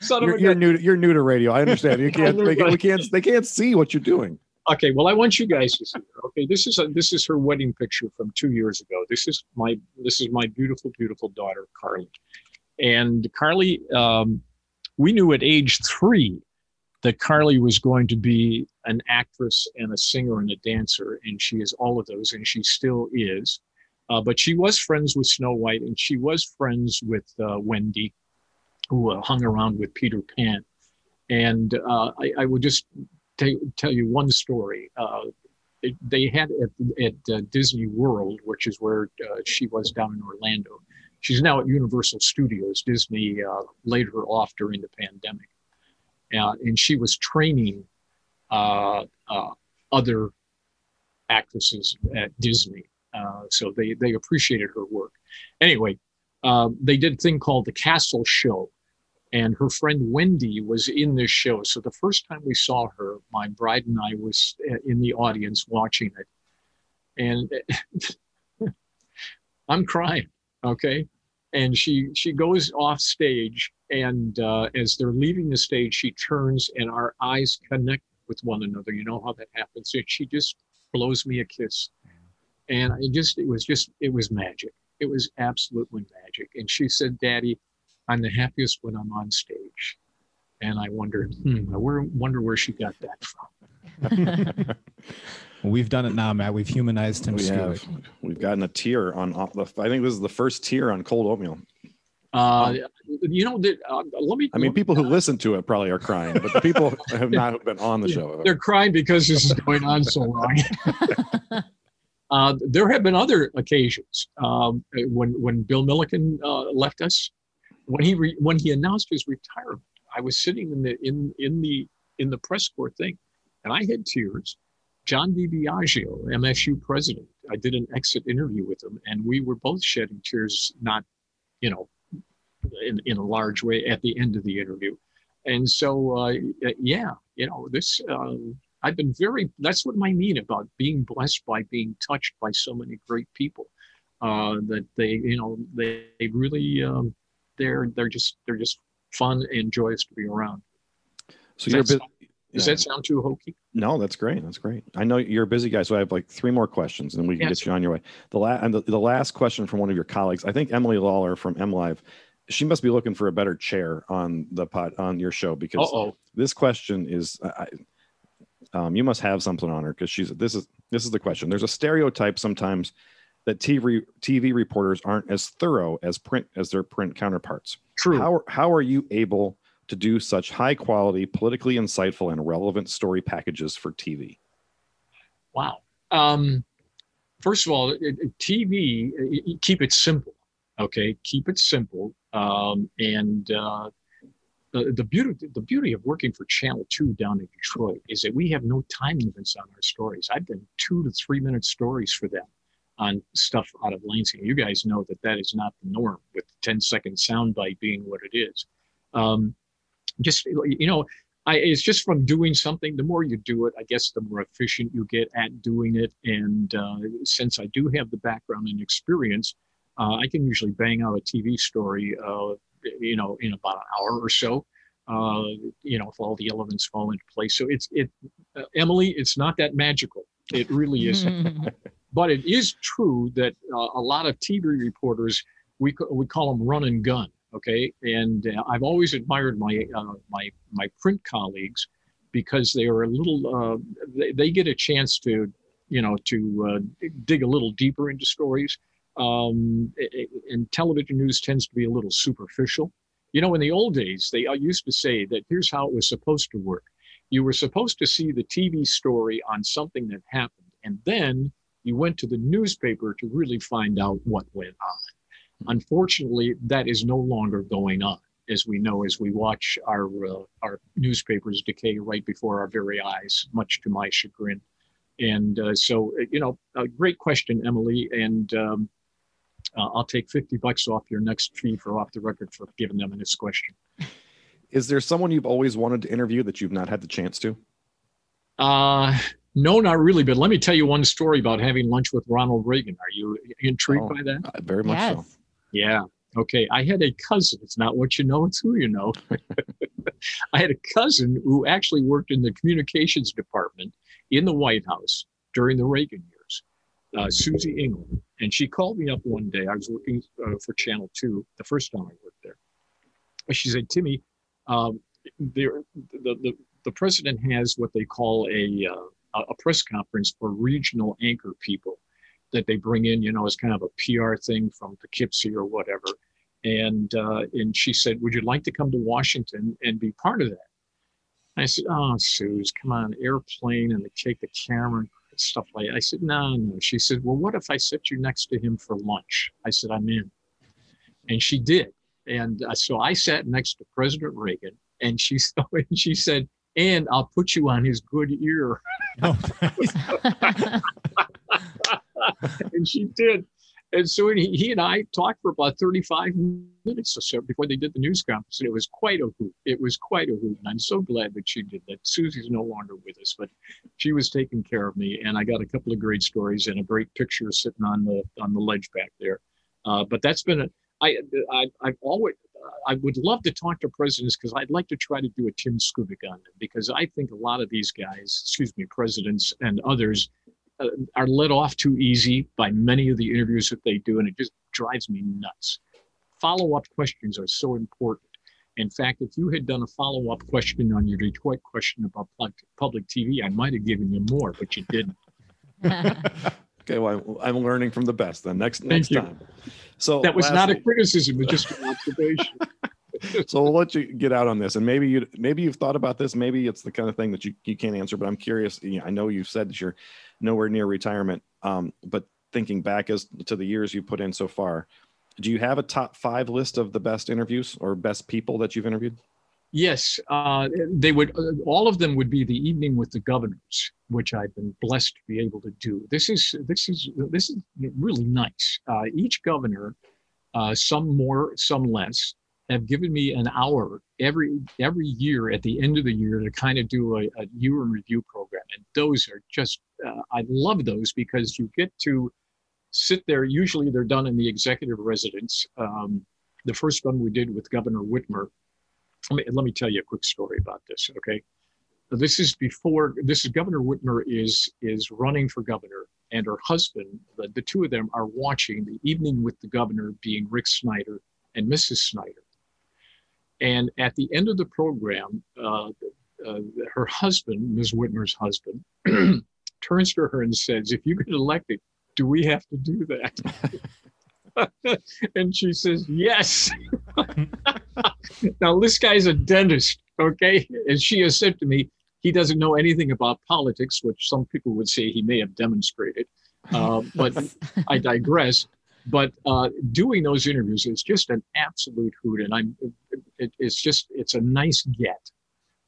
S7: Son
S1: You're,
S7: a
S1: you're new. To, you're new to radio. I understand. You (laughs) can't. They,
S7: Right.
S1: we can't. They can't see what you're doing.
S7: Okay, well, I want you guys to see. Her. Okay, this is a, this is her wedding picture from two years ago. This is my this is my beautiful, beautiful daughter, Carly. And Carly, um, we knew at age three that Carly was going to be an actress and a singer and a dancer, and she is all of those, and she still is. Uh, but she was friends with Snow White, and she was friends with uh, Wendy, who uh, hung around with Peter Pan. And uh, I, I would just t- tell you one story. Uh, it, they had at, at uh, Disney World, which is where she was down in Orlando. She's now at Universal Studios. Disney laid her off during the pandemic, uh, and she was training uh, uh, other actresses at Disney. Uh, so they they appreciated her work. Anyway, uh, they did a thing called the Castle Show, and her friend Wendy was in this show. So the first time we saw her, my bride and I was uh, in the audience watching it, and (laughs) I'm crying. Okay, and she she goes off stage, and uh, as they're leaving the stage, she turns and our eyes connect with one another. You know how that happens. And she just blows me a kiss, and I just it was just it was magic. It was absolutely magic. And she said, "Daddy, I'm the happiest when I'm on stage." And I wondered, hmm, I wonder where she got that from. (laughs) (laughs)
S6: Well, we've done it now, Matt. We've humanized Tim
S1: We
S6: Skubick.
S1: have. We've gotten a tier on. I think this is the first tier on cold oatmeal.
S7: Uh, you know. Uh, let me.
S1: I mean, people who listen to it probably are crying, but the people who (laughs) have not been on the show.
S7: They're crying because this is going on so long. (laughs) uh, there have been other occasions um, when when Bill Milliken uh, left us. When he re- when he announced his retirement, I was sitting in the in in the in the press corps thing, and I had tears. John DiBiaggio, MSU president, I did an exit interview with him, and we were both shedding tears, not, you know, in, in a large way at the end of the interview. And so, uh, yeah, you know, this, um, I've been very, that's what I mean about being blessed by being touched by so many great people. Uh, that they, you know, they, they really, um, they're, they're just, they're just fun and joyous to be around.
S1: So
S7: Does
S1: you're a bit.
S7: Does
S1: yeah.
S7: that sound too hokey?
S1: No, that's great. That's great. I know you're a busy guy, so I have like three more questions, and then we can
S7: Yes.
S1: get you on your way. The last and the, the last question from one of your colleagues, I think Emily Lawler from MLive, she must be looking for a better chair on the pot on your show because
S7: Uh-oh.
S1: this question is, I- um, you must have something on her because she's this is this is the question. There's a stereotype sometimes that TV TV reporters aren't as thorough as print as their print counterparts.
S7: True.
S1: How how are you able to do such high quality, politically insightful, and relevant story packages for TV?
S7: Wow. Um, first of all, it, it- TV, it- keep it simple. Okay, keep it simple. Um, and uh, the, the beauty the beauty of working for Channel Two down in Detroit is that we have no time limits on our stories. I've done two to three minute stories for them on stuff out of Lansing. You guys know that that is not the norm, with 10 second soundbite being what it is. Um, just you know, I, it's just from doing something. The more you do it, I guess, the more efficient you get at doing it. And uh, since I do have the background and experience, uh, I can usually bang out a TV story, uh, you know, in about an hour or so. Uh, you know, if all the elements fall into place. So it's it, uh, Emily. It's not that magical. It really isn't. (laughs) but it is true that uh, a lot of TV reporters we we call them run and gun. Okay, and uh, I've always admired my uh, my my print colleagues because they are a little uh, they, they get a chance to you know to uh, dig a little deeper into stories. Um, and television news tends to be a little superficial. You know, in the old days, they uh, used to say that here's how it was supposed to work. You were supposed to see the TV story on something that happened, and then you went to the newspaper to really find out what went on. Unfortunately, that is no longer going on, as we know as we watch our uh, our newspapers decay right before our very eyes, much to my chagrin. And uh, so, uh, you know, a great question, Emily. And um, uh, I'll take 50 bucks off your next fee for off the record for giving them this question.
S1: Is there someone you've always wanted to interview that you've not had the chance to?
S7: Uh, no, not really. But let me tell you one story about having lunch with Ronald Reagan. Are you intrigued
S1: Oh.
S7: by that?
S1: Uh, very much so.
S7: Yeah. Okay. I had a cousin. It's not what you know, it's who you know. (laughs) I had a cousin who actually worked in the communications department in the White House during the Reagan years, uh, Susie England. And she called me up one day. I was working uh, for Channel 2 the first time I worked there. She said, Timmy, um, the, the, the president has what they call a, uh, a press conference for regional anchor people that they bring in, you know, as kind of a PR thing from Poughkeepsie or whatever. And uh, and she said, "Would you like to come to Washington and be part of that?" I said, "Oh, Suze, come on, airplane and they take the camera and stuff like." That. I said, "No, no." She said, "Well, what if I set you next to him for lunch?" I said, "I'm in," and she did. And uh, so I sat next to President Reagan, and she (laughs) and she said, "And I'll put you on his good ear."
S6: Oh, (laughs) (laughs) (laughs)
S7: and she did. and so he, he and I talked for about 35 minutes or so before they did the news conference. And it was quite a hoot. It was quite a hoot. And I'm so glad that she did that. Susie's no longer with us, but she was taking care of me. And I got a couple of great stories and a great picture sitting on the on the ledge back there. Uh, but that's been a I, I I've always I would love to talk to presidents because I'd like to try to do a Tim Skubick on them because I think a lot of these guys, excuse me, presidents and others, uh, are let off too easy by many of the interviews that they do, and it just drives me nuts. Follow up questions are so important. In fact, if you had done a follow up question on your Detroit question about public TV, I might have given you more, but you didn't. (laughs)
S1: okay, well, I'm learning from the best. Then next next time. So
S7: that was lastly, not a criticism; it was just an observation. (laughs) (laughs)
S1: so we'll let you get out on this, and maybe you maybe you've thought about this. Maybe it's the kind of thing that you, you can't answer, but I'm curious. You know, I know you've said that you're nowhere near retirement, um, but thinking back as to the years you put in so far, do you have a top five list of the best interviews or best people that you've interviewed?
S7: Yes, uh, they would. Uh, all of them would be the evening with the governors, which I've been blessed to be able to do. This is this is this is really nice. Uh, each governor, uh, some more, some less, have given me an hour every every year at the end of the year to kind of do a, a year in review program, and those are just uh, I love those because you get to sit there. Usually, they're done in the executive residence. Um, the first one we did with Governor Whitmer let me, let me tell you a quick story about this, okay? This is before, this is Governor Whitmer is, is running for governor and her husband, the, the two of them are watching the evening with the governor being Rick Snyder and Mrs. Snyder. And at the end of the program, uh, uh, her husband, Ms. Whitmer's husband, (clears throat) turns to her and says, if you get elected, do we have to do that? (laughs) and she says, yes. (laughs) now, this guy's a dentist, okay? And she has said to me, he doesn't know anything about politics, which some people would say he may have demonstrated. Uh, but I digress. But uh, doing those interviews is just an absolute hoot, and I'm. It, it's just it's a nice get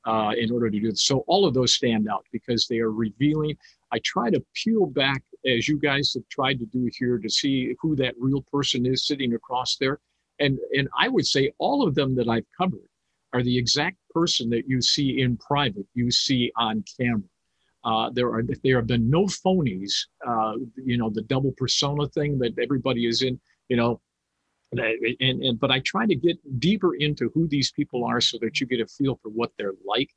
S7: uh, in order to do this. So all of those stand out because they are revealing. I try to peel back, as you guys have tried to do here, to see who that real person is sitting across there. And, and I would say all of them that I've covered are the exact person that you see in private, you see on camera. Uh, there are there have been no phonies. Uh, you know the double persona thing that everybody is in. You know, and, and but I try to get deeper into who these people are so that you get a feel for what they're like,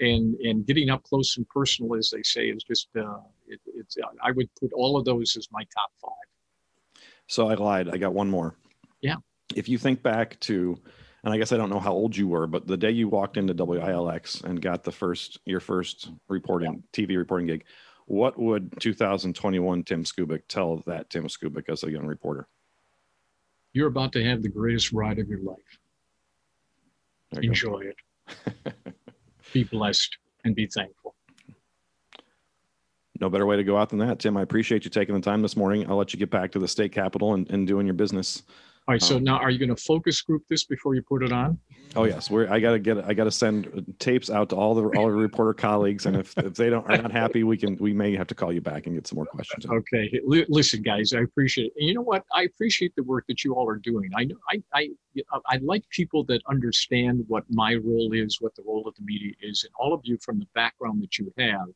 S7: and and getting up close and personal, as they say, is just uh, it, it's. I would put all of those as my top five.
S1: So I lied. I got one more.
S7: Yeah
S1: if you think back to and I guess I don't know how old you were, but the day you walked into WILX and got the first your first reporting yeah. TV reporting gig, what would 2021 Tim Skubick tell that Tim Skubick as a young reporter?
S7: You're about to have the greatest ride of your life. Enjoy it. (laughs) be blessed and be thankful.
S1: No better way to go out than that, Tim. I appreciate you taking the time this morning. I'll let you get back to the state capitol and, and doing your business.
S7: All right. So um, now, are you going to focus group this before you put it on?
S1: Oh yes, we're. I gotta get. I gotta send tapes out to all the all the reporter colleagues, and if, if they don't are not happy, we can we may have to call you back and get some more questions.
S7: Okay. L- listen, guys, I appreciate it. And you know what? I appreciate the work that you all are doing. I know. I I I like people that understand what my role is, what the role of the media is, and all of you from the background that you have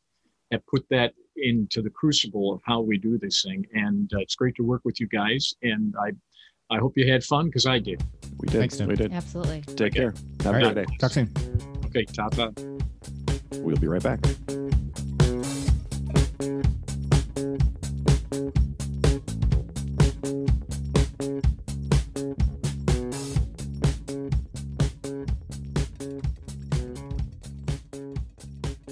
S7: have put that into the crucible of how we do this thing. And uh, it's great to work with you guys. And I I hope you had fun because I did.
S1: We did. Thanks, Tim. We did.
S8: Absolutely.
S1: Take care. Have a
S6: good day. Talk soon.
S7: Okay, Tata.
S1: We'll be right back.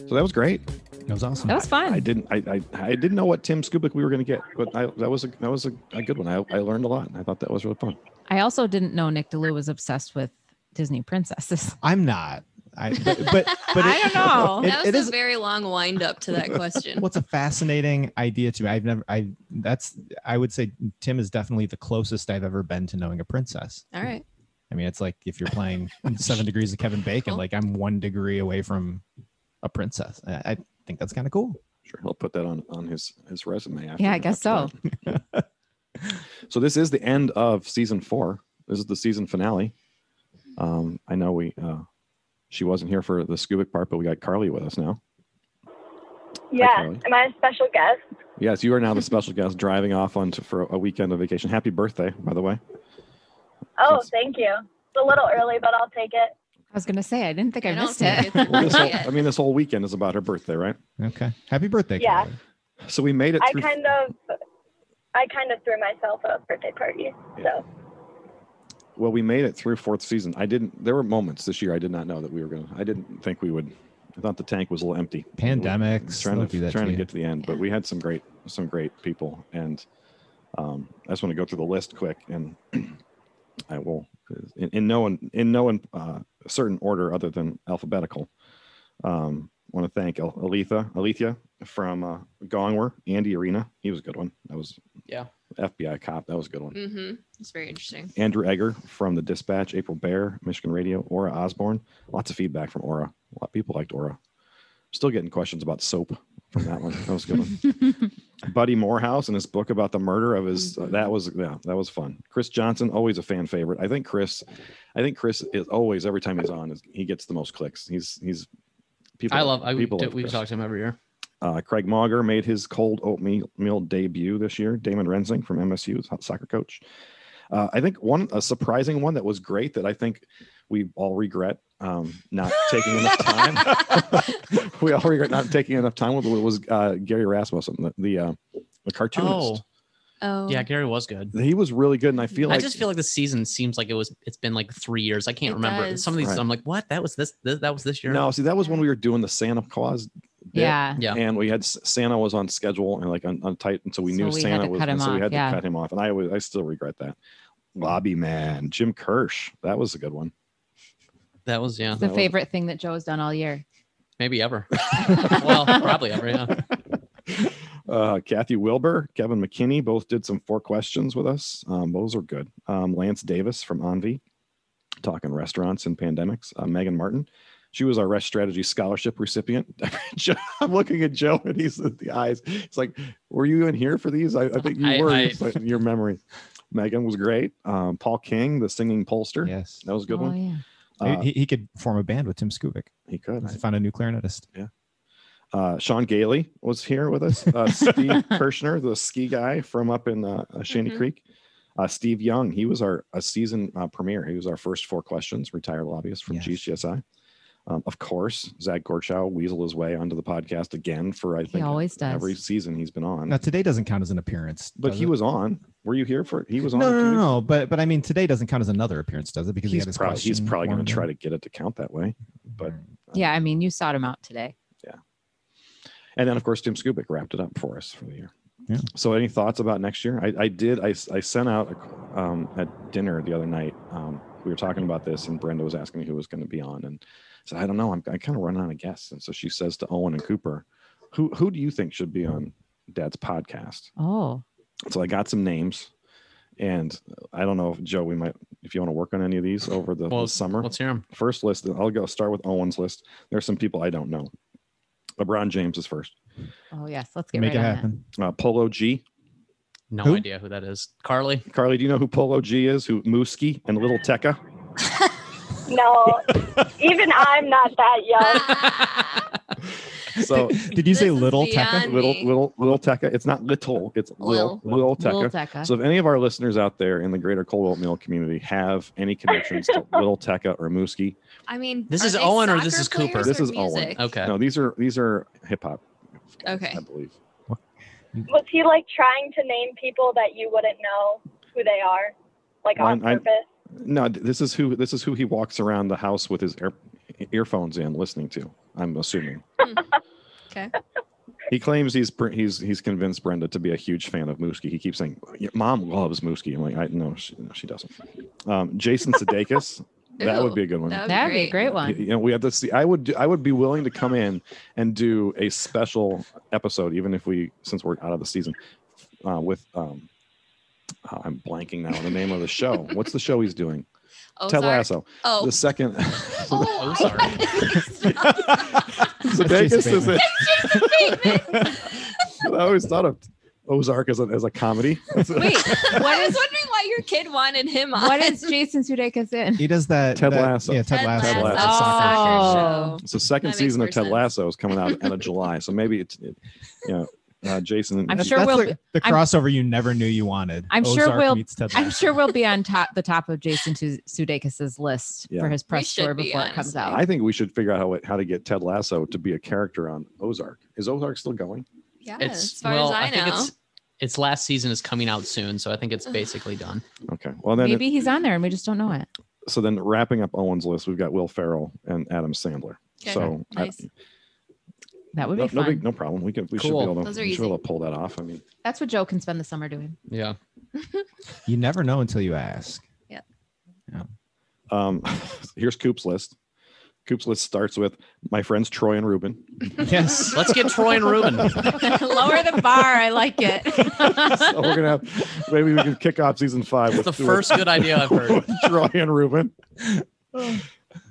S1: So that was great.
S6: That was awesome.
S8: That was fun.
S1: I, I didn't. I, I, I didn't know what Tim Skubick we were going to get, but I, that was a that was a, a good one. I, I learned a lot. I thought that was really fun.
S8: I also didn't know Nick De Leeuw was obsessed with Disney princesses. (laughs)
S6: I'm not. I, but but, but
S8: I don't know.
S9: It, that was it a is, very long wind up to that (laughs) question.
S6: What's a fascinating idea to me? I've never. I that's. I would say Tim is definitely the closest I've ever been to knowing a princess.
S9: All right.
S6: I mean, it's like if you're playing (laughs) Seven Degrees of Kevin Bacon, cool. like I'm one degree away from a princess. I, I think that's kind of cool
S1: sure he'll put that on on his his resume. After,
S8: yeah, I guess so. (laughs)
S1: So this is the end of season four. This is the season finale. Um, I know we uh, she wasn't here for the Skubick part, but we got Carly with us now.
S10: Yeah.
S1: Carly.
S10: Am I a special guest?
S1: Yes, you are now the (laughs) special guest driving off on to, for a weekend of vacation. Happy birthday, by the way.
S10: Oh,
S1: Yes.
S10: thank you. It's a little early, but I'll take it.
S8: I was gonna say I didn't think I,
S9: I
S8: missed
S9: think
S8: it.
S1: Well, this whole. I mean, this whole weekend is about her birthday, right?
S6: Okay. Happy birthday.
S10: Yeah.
S6: Carly.
S1: So we made it
S10: I
S1: through.
S10: kind of, I kind of threw myself a birthday party. So
S1: well, we made it through fourth season. I didn't. There were moments this year I did not know that we were gonna. I didn't think we would. I thought the tank was a little empty.
S6: Pandemics,
S1: trying to
S6: that
S1: trying
S6: to
S1: to get to the end, but we had some great some great people, and um, I just want to go through the list quick, and (clears throat) I will in, in no in, in no one uh, certain order other than alphabetical. Um, want to thank El- Alethea Alethea from uh, Gongwer, Andy Arena. He was a good one. That was
S2: Yeah.
S1: FBI cop. That was a good one.
S9: Mm-hmm. It's very interesting.
S1: Andrew Egger from the Dispatch, April Baer, Michigan Radio, Aura Osborne. Lots of feedback from Aura. A lot of people liked Aura. Still getting questions about soap from that one. That was a good one. (laughs) Buddy Morehouse and his book about the murder of his. uh, that was yeah, that was fun. Chris Johnson, always a fan favorite. I think Chris, I think Chris is always every time he's on, is he gets the most clicks. He's he's people.
S2: I love. I
S1: people
S2: we,
S1: love
S2: we talk to him every year.
S1: Uh, Craig Mauger made his cold oatmeal meal debut this year. Damon Rensing from MSU, is soccer coach. Uh, I think one a surprising one that was great that I think we all regret um, not taking enough time. (laughs) (laughs) we all regret not taking enough time with it was uh, Gary Rasmussen, the the, uh, the cartoonist.
S9: Oh. Oh.
S2: Yeah, Gary was good.
S1: He was really good, and I feel like
S2: I
S1: like
S2: just feel like the season seems like it was. It's been like three years. I can't
S9: It
S2: remember
S9: does.
S2: some of these.
S1: Right.
S2: I'm like, what? That was this, this. That was this year.
S1: no. See, that was when we were doing the Santa Claus. bit,
S8: Yeah.
S2: Yeah.
S1: and we had Santa was on schedule and like on, on tight, and so we
S8: So
S1: knew
S8: we
S1: Santa was, and
S8: him
S1: so we had
S8: yeah.
S1: to cut him off, and I was I still regret that. Lobby man, Jim Kirsch, that was a good one.
S2: That was yeah.
S8: It's the
S1: That was-
S8: favorite thing that Joe's done all year.
S2: Maybe ever. (laughs) well, probably ever. Yeah.
S1: Uh, Kathy Wilbur, Kevin McKinney, both did some four questions with us. Um, those are good. Um, Lance Davis from Envy, talking restaurants and pandemics. Uh, Megan Martin, she was our Resch Strategy Scholarship recipient. (laughs) I'm looking at Joe and he's at the eyes. It's like, were you in here for these? I, I think you
S2: I-
S1: were.
S2: I-
S1: but your memory. Megan was great. Um, Paul King, the singing pollster.
S6: Yes.
S1: That was a good
S8: oh,
S1: one.
S8: yeah.
S1: Uh,
S6: he, he could form a band with Tim Skubick.
S1: he could.
S6: Let's find a new clarinetist.
S1: Uh, Sean Gailey was here with us. Uh, (laughs) Steve Kirschner, the ski guy from up in uh, uh, Shanty
S9: Mhm.
S1: Creek. Uh, Steve Young, he was our a season uh, premiere. He was our first four questions, retired lobbyist from
S6: Yes.
S1: GCSI. Um, of course, Zach Gorchow weasel his way onto the podcast again for I think he
S8: always does.
S1: every season he's been on.
S6: Now today doesn't count as an appearance,
S1: but he
S6: it?
S1: was on. Were you here for? It? He was on.
S6: No, no, no, no. But but I mean, today doesn't count as another appearance, does it? Because he
S1: He's
S6: had his
S1: probably he's probably going to try to get it to count that way. But
S8: Yeah, I mean, you sought him out today.
S1: Yeah, and then, of course, Tim Skubick wrapped it up for us for the year.
S6: Yeah.
S1: So, any thoughts about next year? I, I did. I, I sent out um, at dinner the other night. Um, we were talking about this, and Brenda was asking me who was going to be on, and I said, I don't know. I'm I kind of running out of guests, and so she says to Owen and Cooper, "Who who do you think should be on Dad's podcast?"
S8: Oh,
S1: So I got some names, and I don't know if Joe, we might if you want to work on any of these over the,
S2: Well,
S1: the summer.
S2: Let's hear them.
S1: First list, I'll go start with Owen's list. There's some people I don't know. LeBron James is first.
S8: oh yes. Let's get
S6: Make
S8: right
S6: it
S8: on
S6: happen.
S1: Uh, Polo G.
S2: No
S6: Who?
S2: idea who that is. Carly.
S1: Carly, do you know who Polo G is? Who Mooski and Little Tecca? (laughs)
S10: no, even I'm not that young. (laughs)
S1: So (laughs)
S6: Did you say little
S9: beyond Tecca?
S1: little little little Tecca. It's not little. It's little little
S8: that. Little
S1: Tecca.
S8: Tecca.
S1: So if any of our listeners out there in the greater cold oatmeal community have any connections to (laughs) Little Tecca or Mooski,
S9: I mean,
S2: This is Owen or this is Cooper?
S1: This
S9: or
S1: is Owen.
S2: Okay.
S1: no, these are these are hip hop.
S9: Okay.
S1: I believe.
S10: Was he like trying to name people that you wouldn't know who they are, like on
S1: Mine- I-
S10: purpose?
S1: No, this is who this is who he walks around the house with his ear, earphones in, listening to. I'm assuming. (laughs)
S9: Okay.
S1: He claims he's he's he's convinced Brenda to be a huge fan of Mooski. He keeps saying, "Mom loves Mooski." I'm like, "I no, she, no, she doesn't." Um, Jason (laughs) Sudeikis, that would be a good one.
S9: that would
S8: That'd be a great one.
S1: You know, we have to see. I would do, I would be willing to come in and do a special episode, even if we since we're out of the season, uh, with um, uh, I'm blanking now on the name of the show. What's the show he's doing? Ted
S9: Ozark?
S1: Lasso.
S9: Oh.
S1: The second. (laughs)
S2: Oh, (laughs) sorry.
S1: Sudeikis
S6: Jason
S1: is it. (laughs) I always thought of Ozark as a, as a comedy.
S8: Wait,
S9: I was wondering why your kid wanted him on.
S8: what is Jason Sudeikis in?
S6: He does that.
S1: Ted
S6: that-
S1: Lasso.
S6: Yeah, Ted,
S9: Ted
S6: Lasso.
S1: Ted
S9: Lasso.
S1: Lasso.
S8: Oh.
S1: It's the second season of Ted
S9: sense.
S1: Lasso is coming out end of July, so maybe it's it, you know uh, Jason.
S8: I'm sure
S6: that's
S8: we'll
S6: the,
S8: be-
S6: the
S8: I'm-
S6: crossover you never knew you wanted.
S8: I'm sure we'll- I'm sure we'll be on (laughs) top the top of Jason Su- Sudeikis's list
S1: Yeah.
S8: for his press
S9: should
S8: tour
S9: be,
S8: before it comes out.
S1: I think we should figure out how it, how to get Ted Lasso to be a character on Ozark. Is Ozark still going?
S9: Yeah,
S2: It's
S9: as far
S2: well,
S9: as I,
S2: think
S9: know.
S2: it's its last season is coming out soon, so I think it's basically done.
S1: Okay. Well then,
S8: Maybe he's on there and we just don't know it.
S1: so then wrapping up Owen's list, we've got Will Ferrell and Adam Sandler.
S9: Okay,
S1: So I-
S9: nice.
S8: That would
S1: no,
S8: be
S1: no,
S8: fun.
S1: big, no problem. We can we should be able to,
S9: Those are
S1: we should be
S9: easy.
S1: able to pull that off. I mean,
S8: That's what Joe can spend the summer doing.
S2: Yeah. (laughs)
S6: You never know until you ask.
S1: um, here's Coop's list. Coop's list starts with my friends Troy and Ruben.
S6: Yes. (laughs)
S2: Let's get Troy and Ruben. (laughs)
S8: Lower the bar. I like it.
S1: so we're gonna have maybe we can kick off season five with
S2: the first good idea I've heard.
S1: with Troy and Ruben.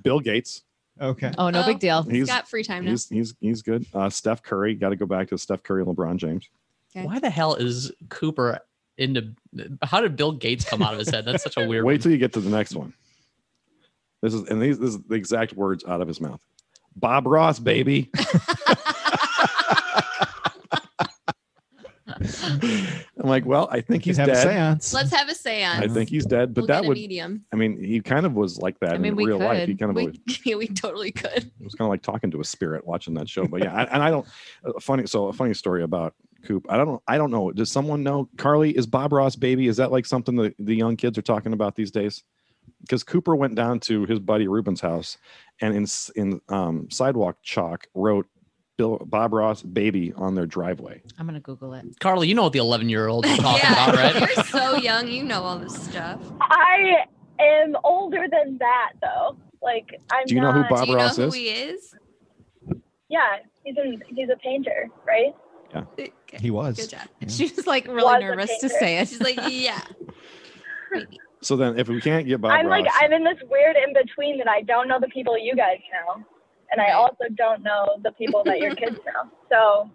S1: Bill Gates.
S6: Okay.
S8: Oh, no
S9: Oh.
S8: big deal.
S1: He's
S9: got free time now.
S1: He's he's he's good. Uh, Steph Curry. Got to go back to Steph Curry, and LeBron James.
S9: Okay.
S2: Why the hell is Cooper into? How did Bill Gates come out of his head? That's such a weird.
S1: Wait till you get to the next one. This is and these this is the exact words out of his mouth. Bob Ross, baby. (laughs) (laughs) (laughs) I'm like, well, I think he's
S6: He's have a
S1: dead.
S6: seance.
S9: Let's have a seance.
S1: I think he's dead, but
S9: we'll
S1: that
S9: get a
S1: would.
S9: medium.
S1: I mean, he kind of was like that
S8: I mean,
S1: in
S8: we
S1: real life. He kind of
S9: We,
S1: was, (laughs)
S9: yeah, we totally could.
S1: it was kind of like talking to a spirit watching that show. But yeah, I, and I don't. A funny, so a funny story about Coop. I don't. I don't know. Does someone know? Carly is Bob Ross baby. Is that like something that the young kids are talking about these days? Because Cooper went down to his buddy Ruben's house, and in in um, sidewalk chalk wrote Bill Bob Ross baby on their driveway.
S8: I'm gonna Google it.
S2: Carly, you know what the 11 year old is (laughs) talking
S9: yeah,
S2: about, right?
S9: you're so young. You know all this stuff.
S10: I am older than that, though. Like, I'm
S1: Do you know who Bob
S9: Do you know
S1: Ross
S9: who
S1: is?
S9: he is?
S10: Yeah, he's in, he's a painter, right?
S9: Okay,
S6: He was.
S9: Good job.
S8: She was like really
S10: Was
S8: nervous to say it.
S9: She's like, (laughs) yeah.
S1: So then, if we can't get Bob
S10: I'm
S1: Ross,
S10: like, I'm in this weird in between that I don't know the people you guys know, and I also don't know the people that your kids know. So,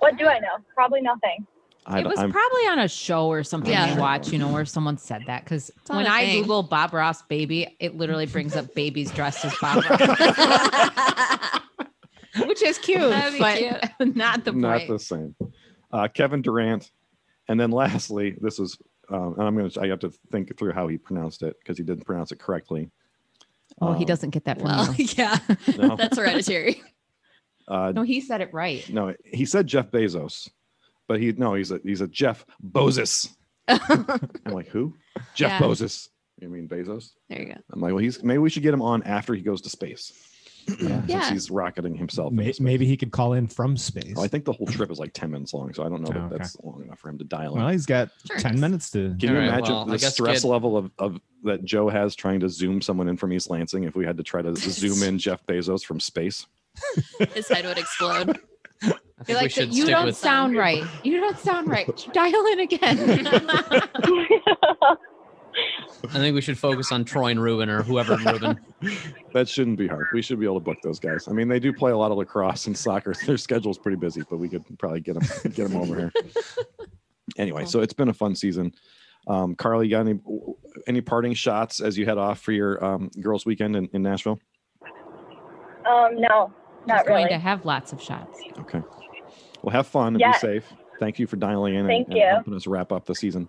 S10: what do I know? Probably nothing.
S1: I,
S8: it was
S1: I'm,
S8: probably on a show or something
S9: Yeah.
S8: you watch, you know, where someone said that. Because when I
S9: thing.
S8: Google Bob Ross baby, it literally brings up babies dressed as Bob (laughs) Ross, (laughs) which is cute,
S9: That'd be
S8: but (laughs) not the
S1: not
S8: point.
S1: the same. Uh, Kevin Durant, and then lastly, this is, um, and I'm gonna, I have to think through how he pronounced it because he didn't pronounce it correctly.
S8: Oh, he
S1: Um,
S8: doesn't get that from
S9: well,
S8: you. (laughs)
S9: yeah,
S1: No, (laughs)
S9: that's hereditary. (laughs)
S1: uh,
S8: No, he said it right.
S1: no, he said Jeff Bezos, but he no, he's a he's a Jeff Bezos. I'm like, who? Jeff
S9: Yeah.
S1: Bezos. You mean Bezos?
S9: There you go.
S1: I'm like, well, he's maybe we should get him on after he goes to space.
S6: Yeah. (clears throat)
S9: Yeah.
S1: he's rocketing himself. into
S6: Maybe he could call in from space.
S1: Oh, I think the whole trip is like 10 minutes long, so I don't know that
S6: Oh, okay.
S1: that's long enough for him to dial in.
S6: well, he's got
S9: Sure
S6: 10 minutes to.
S1: Can you
S2: All right,
S1: imagine
S2: well,
S1: the stress
S2: get-
S1: level of, of that Joe has trying to zoom someone in from East Lansing if we had to try to zoom in Jeff Bezos from space? (laughs)
S9: His head would explode.
S8: You're like, you don't
S2: with.
S8: sound right. You don't sound right. Dial in again. (laughs) (laughs)
S2: I think we should focus on Troy and Ruben or whoever in Ruben. (laughs)
S1: That shouldn't be hard. We should be able to book those guys. I mean, they do play a lot of lacrosse and soccer. Their schedule's pretty busy, but we could probably get them (laughs) get them over here. Anyway, so it's been a fun season. Um, Carly, you got any any parting shots as you head off for your um, girls' weekend in, in Nashville?
S10: Um, no,
S8: He's
S10: not
S8: going
S10: really.
S8: to have lots of shots.
S1: Okay. Well, have fun and
S10: Yeah.
S1: be safe. Thank you for dialing in
S10: Thank
S1: and,
S10: you.
S1: and helping us wrap up the season.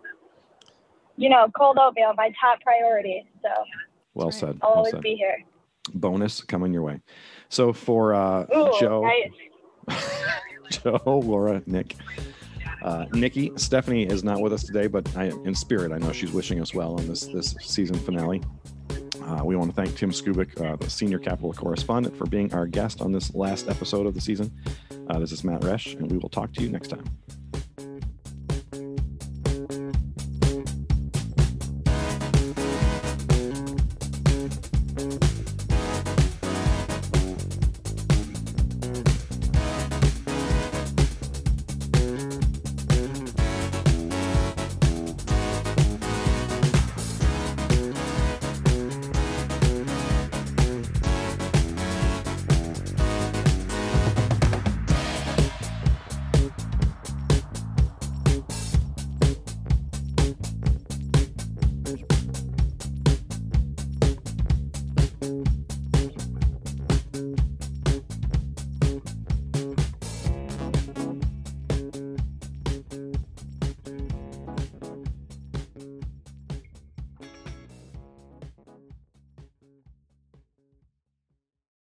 S10: You know, cold oatmeal, my top priority. So
S1: Well said.
S10: I'll
S1: Well
S10: always
S1: said.
S10: be here.
S1: Bonus coming your way. So for uh,
S10: Ooh,
S1: Joe,
S10: nice. (laughs)
S1: Joe, Laura, Nick, uh, Nikki, Stephanie is not with us today, but I, in spirit, I know she's wishing us well on this this season finale. Uh, we want to thank Tim Skubick, uh, the senior Capitol correspondent, for being our guest on this last episode of the season. Uh, this is Matt Resch, and we will talk to you next time.